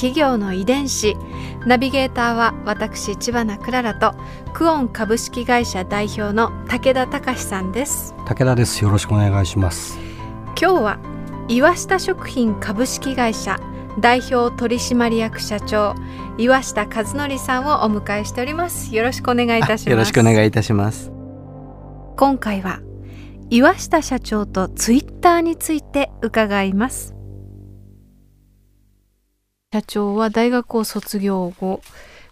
企業の遺伝子。ナビゲーターは私千葉なクララとクオン株式会社代表の武田隆さんです。武田です。よろしくお願いします。今日は岩下食品株式会社代表取締役社長岩下和則さんをお迎えしております。よろしくお願いいたします。よろしくお願いいたします。今回は岩下社長とツイッターについて伺います社長は大学を卒業後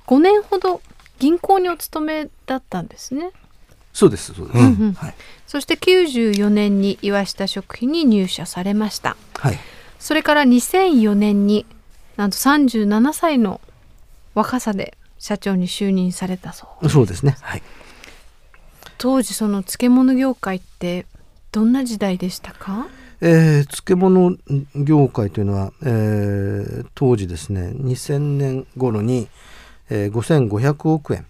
5年ほど銀行にお勤めだったんですね。そうですそうです、うんうん。はい、そして94年に岩下食品に入社されました。はい、それから2004年になんと37歳の若さで社長に就任されたそう。そうですね。はい。当時その漬物業界ってどんな時代でしたか？えー、漬物業界というのは、えー当時ですね2000年頃に、えー、5500億円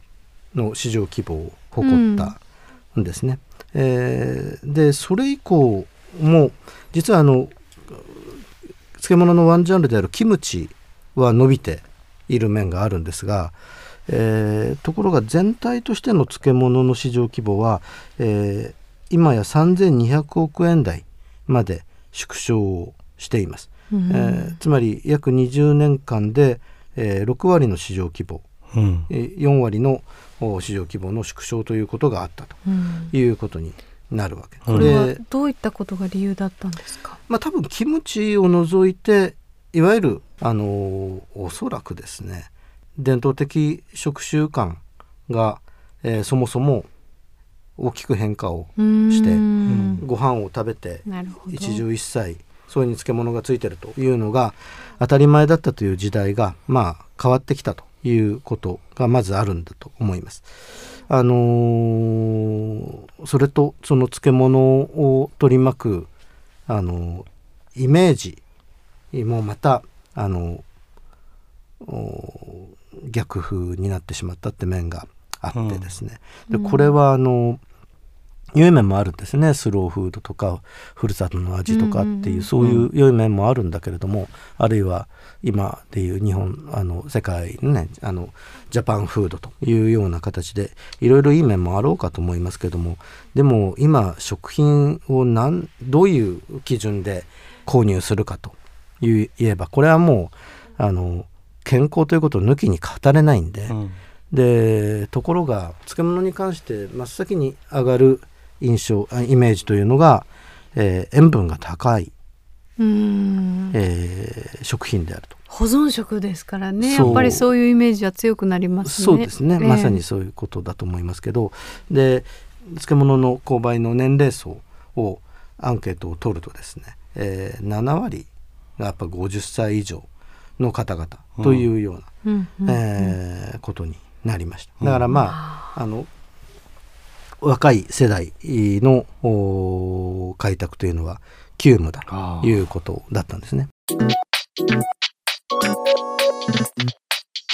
の市場規模を誇ったんですね。えーでそれ以降も実はあの漬物のワンジャンルであるキムチは伸びている面があるんですが、えーところが全体としての漬物の市場規模は、えー今や3200億円台まで縮小をしています、うん。えーつまり約20年間で、えー6割の市場規模。うん。えー4割のお市場規模の縮小ということがあったとうん。いうことになるわけ、うんこれはで、どういったことが理由だったんですか？まあ、多分キムチを除いていわゆるあのーおそらくですね伝統的食習慣が、えーそもそも大きく変化をうーん。してご飯を食べて一汁一菜それに漬物がついてるというのが当たり前だったという時代がまあ変わってきたということがまずあるんだと思います。あのーそれとその漬物を取り巻くあのイメージもまたあのお逆風になってしまったって面があってですね、でこれはあの良い面もあるんですねスローフードとかふるさとの味とかっていう,、そういう良い面もあるんだけれども、あるいは今でいう日本あの世界のねあのジャパンフードというような形でいろいろいい面もあろうかと思いますけどもでも今食品をなんどういう基準で購入するかと言えばこれはもうあの健康ということを抜きに語れないんで。うんでところが漬物に関して真っ先に上がる印象あイメージというのが、えー塩分が高い、うーん。えー食品であると。保存食ですからね。やっぱりそういうイメージは強くなりますね。そうですね、ええ。まさにそういうことだと思いますけど。で漬物の購買の年齢層をアンケートを取るとですね、えー7割がやっぱ50歳以上の方々というような、うんうんえーことになりました。だからまあ,、あの若い世代のお開拓というのは急務だあということだったんですね。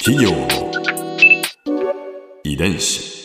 企業の遺伝子。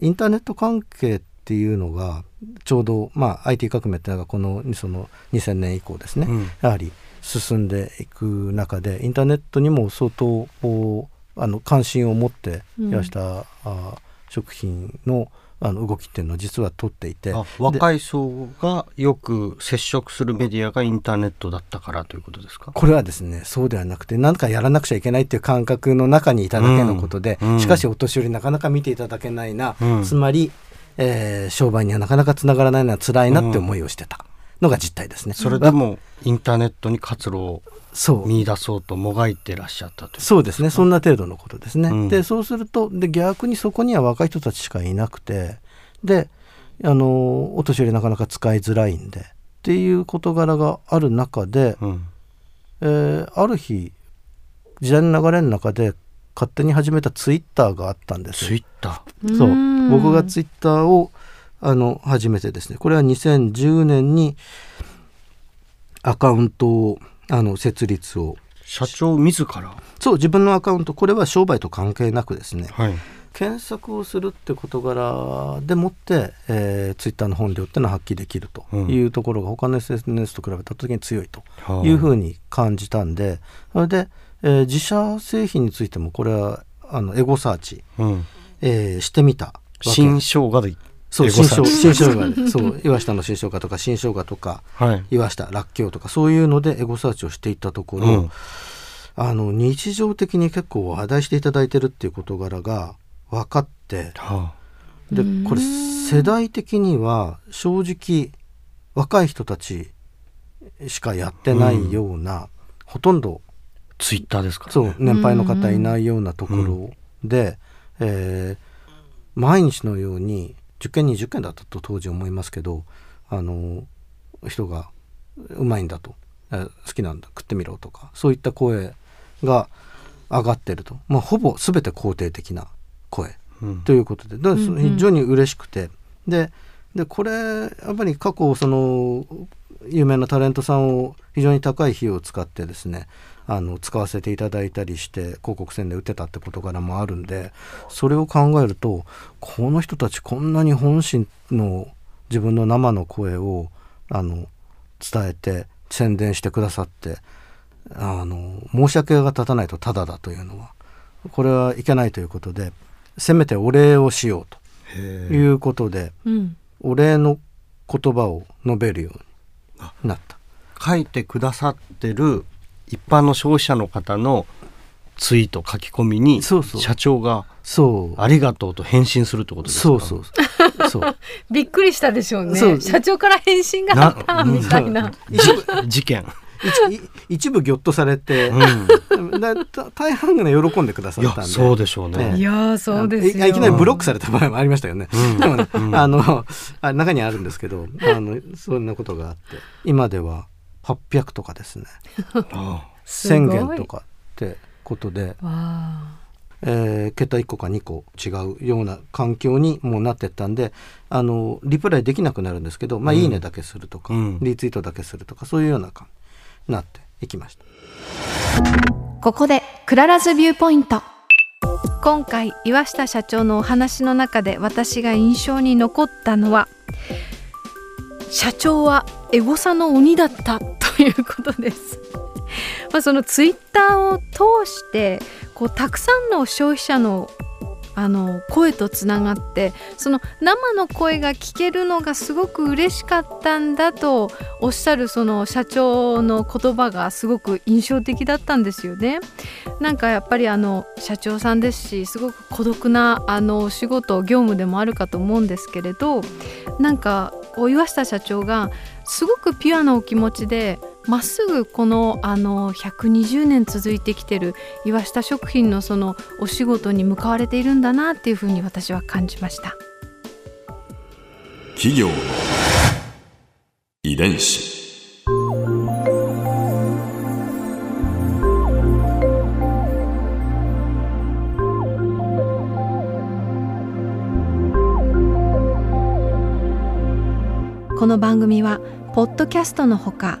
インターネット関係っていうのがちょうど、まあ、IT 革命っていうのがこのその2000年以降ですね、うんやはり進んでいく中でインターネットにも相当おあの関心を持っていらした、あ食品のあの動きっていうのを実は取っていて。あ若い層がよく接触するメディアがインターネットだったからということですか？これはですねそうではなくて何かやらなくちゃいけないっていう感覚の中にいただけのことで、うんうん。しかしお年寄りなかなか見ていただけないな、うん。つまり、えー商売にはなかなかつながらないのは辛いなって思いをしてたのが実態ですね。それでもインターネットに活路をそう。見出そうともがいてらっしゃったと。いうそうですね。そんな程度のことですね。うん。でそうするとで逆にそこには若い人たちしかいなくてであのお年寄りなかなか使いづらいんでっていう事柄がある中で、うん。えーある日時代の流れの中で勝手に始めたツイッターがあったんですツイッタそう。うん。僕がツイッターをあの始めてですね。これは2010年にアカウントをあの設立を。ー社長自ら？そう自分のアカウント。これは商売と関係なくですね。はい。検索をするって事柄でもって、えー、ツイッターの本領っていうのは発揮できるというところが他の SNS と比べた時に強いとい。うふうに感じたんでそれで、えー自社製品についてもこれはあのエゴサーチ、うん。えーしてみた新生姜でそう新生新生姜で。そう 岩下の新生姜とか新生姜とかはい。岩下らっきょうとかそういうのでエゴサーチをしていったところ、うん。あの日常的に結構話題していただいてるっていう事柄が分かってはでこれ世代的には正直若い人たちしかやってないような、ほとんどあツイッターですからね。そう年配の方いないようなところで、えー毎日のように10件20件だったと当時思いますけどあの人がうまいんだと、えー好きなんだ食ってみろとかそういった声が上がってると、まあ、ほぼ全て肯定的な声うん。ということで。非常に嬉しくて、ででこれやっぱり過去その有名なタレントさんを非常に高い費用を使ってですねあの使わせていただいたりして広告宣伝打てたって事柄もあるんでそれを考えるとこの人たちこんなに本心の自分の生の声をあの伝えて宣伝してくださってあの申し訳が立たないとただだというのはこれはいけないということでせめてお礼をしようということで、うんお礼の言葉を述べるようになった。書いてくださってる一般の消費者の方のツイート書き込みに社長がそう。ありがとうと返信するってことですか？そうそう。そう びっくりしたでしょうね。社長から返信があったみたいな。じ事件。一部ぎょっとされて、うん。だた大半が喜んでくださいったんで。やそうでしょうね。ね。いやーそうですよ。いいきなりブロックされた場合もありましたよね。うん。でもね、うん。あのあ中にあるんですけどあのそんなことがあって。今では800とかですね。あすごい1000件とかってことで、わえー桁1個か2個違うような環境にもうなってったんであのリプライできなくなるんですけど、まあ、うん。いいねだけするとか、うん。リツイートだけするとかそういうような感じになっていきました。ーここで Clara's Viewpoint。今回岩下社長のお話の中で私が印象に残ったのは社長はエゴサの鬼だった。ということです。まあ、そのツイッターを通してこうたくさんの消費者のあの声とつながってその生の声が聞けるのがすごく嬉しかったんだとおっしゃるその社長の言葉がすごく印象的だったんですよね。なんかやっぱりあの社長さんですしすごく孤独なあのお仕事業務でもあるかと思うんですけれどなんかお岩下社長がすごくピュアなお気持ちでまっすぐこのあの120年続いてきてる岩下食品のそのお仕事に向かわれているんだなっていうふうに私は感じました。企業の遺伝子この番組はポッドキャストのほか